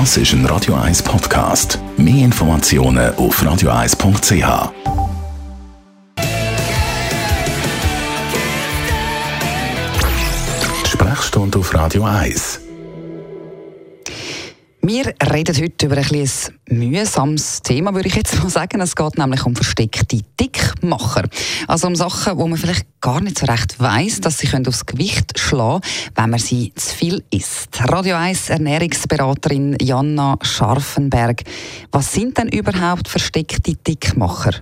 Das ist ein Radio 1 Podcast. Mehr Informationen auf radio1.ch. Sprechstunde auf Radio 1. Wir reden heute über ein, ein mühsames Thema, würde ich jetzt mal sagen. Es geht nämlich um versteckte Dickmacher. Also um Sachen, wo man vielleicht gar nicht so recht weiss, dass sie aufs Gewicht schlagen können, wenn man sie zu viel isst. Radio 1 Ernährungsberaterin Janna Scharfenberg. Was sind denn überhaupt versteckte Dickmacher?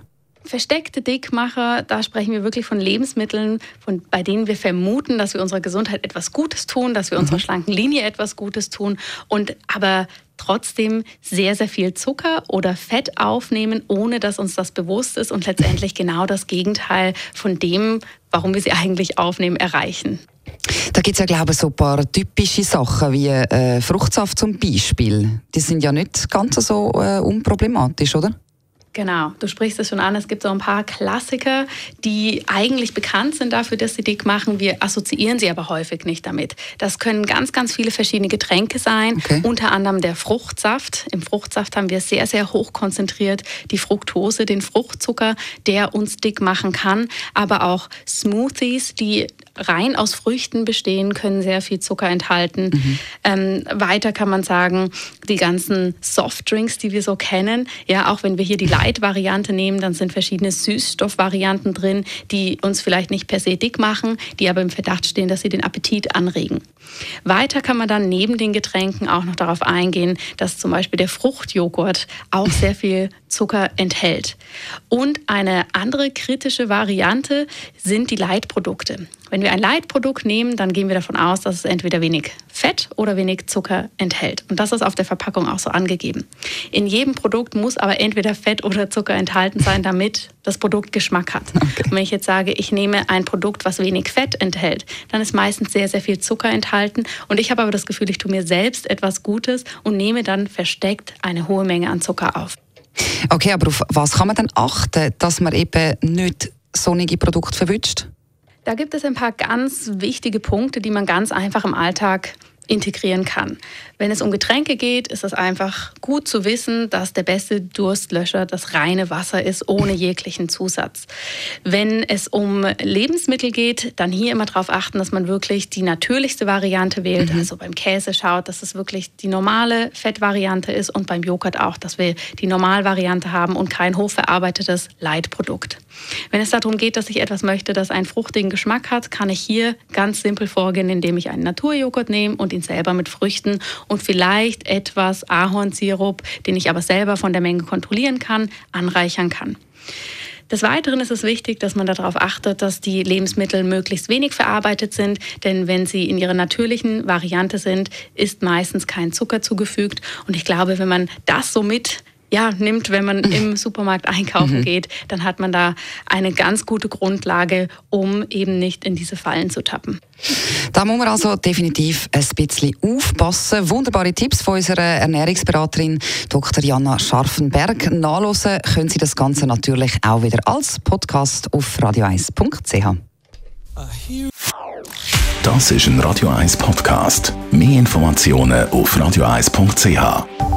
Versteckte Dickmacher, da sprechen wir wirklich von Lebensmitteln, von, bei denen wir vermuten, dass wir unserer Gesundheit etwas Gutes tun, dass wir unserer mhm. schlanken Linie etwas Gutes tun und aber trotzdem sehr, sehr viel Zucker oder Fett aufnehmen, ohne dass uns das bewusst ist und letztendlich genau das Gegenteil von dem, warum wir sie eigentlich aufnehmen, erreichen. Da gibt es ja, glaube ich, so ein paar typische Sachen wie äh, Fruchtsaft zum Beispiel. Die sind ja nicht ganz so äh, unproblematisch, oder? Genau, du sprichst es schon an. Es gibt so ein paar Klassiker, die eigentlich bekannt sind dafür, dass sie dick machen. Wir assoziieren sie aber häufig nicht damit. Das können ganz, ganz viele verschiedene Getränke sein, okay. unter anderem der Fruchtsaft. Im Fruchtsaft haben wir sehr, sehr hoch konzentriert die Fructose, den Fruchtzucker, der uns dick machen kann. Aber auch Smoothies, die rein aus Früchten bestehen, können sehr viel Zucker enthalten. Mhm. Ähm, weiter kann man sagen, die ganzen Softdrinks, die wir so kennen, ja, auch wenn wir hier die Light-Variante nehmen, dann sind verschiedene Süßstoffvarianten drin, die uns vielleicht nicht per se dick machen, die aber im Verdacht stehen, dass sie den Appetit anregen. Weiter kann man dann neben den Getränken auch noch darauf eingehen, dass zum Beispiel der Fruchtjoghurt auch sehr viel Zucker enthält. Und eine andere kritische Variante sind die Leitprodukte. Wenn wir ein Leitprodukt nehmen, dann gehen wir davon aus, dass es entweder wenig Fett oder wenig Zucker enthält. Und das ist auf der Verpackung auch so angegeben. In jedem Produkt muss aber entweder Fett oder Zucker enthalten sein, damit das Produkt Geschmack hat. Okay. Und wenn ich jetzt sage, ich nehme ein Produkt, was wenig Fett enthält, dann ist meistens sehr, sehr viel Zucker enthalten. Und ich habe aber das Gefühl, ich tue mir selbst etwas Gutes und nehme dann versteckt eine hohe Menge an Zucker auf. Okay, aber auf was kann man denn achten, dass man eben nicht sonnige Produkte verwünscht? Da gibt es ein paar ganz wichtige Punkte, die man ganz einfach im Alltag integrieren kann. Wenn es um Getränke geht, ist es einfach gut zu wissen, dass der beste Durstlöscher das reine Wasser ist, ohne jeglichen Zusatz. Wenn es um Lebensmittel geht, dann hier immer darauf achten, dass man wirklich die natürlichste Variante wählt. Mhm. Also beim Käse schaut, dass es wirklich die normale Fettvariante ist und beim Joghurt auch, dass wir die Normalvariante haben und kein hochverarbeitetes Leitprodukt. Wenn es darum geht, dass ich etwas möchte, das einen fruchtigen Geschmack hat, kann ich hier ganz simpel vorgehen, indem ich einen Naturjoghurt nehme und ihn selber mit Früchten und vielleicht etwas Ahornsirup, den ich aber selber von der Menge kontrollieren kann, anreichern kann. Des Weiteren ist es wichtig, dass man darauf achtet, dass die Lebensmittel möglichst wenig verarbeitet sind, denn wenn sie in ihrer natürlichen Variante sind, ist meistens kein Zucker zugefügt. Und ich glaube, wenn man das so mit ja, nimmt, wenn man im Supermarkt einkaufen mhm. geht, dann hat man da eine ganz gute Grundlage, um eben nicht in diese Fallen zu tappen. Da muss man also definitiv ein bisschen aufpassen. Wunderbare Tipps von unserer Ernährungsberaterin Dr. Jana Scharfenberg. Nachlesen können Sie das Ganze natürlich auch wieder als Podcast auf radio1.ch. Das ist ein Radio 1 Podcast. Mehr Informationen auf radio1.ch.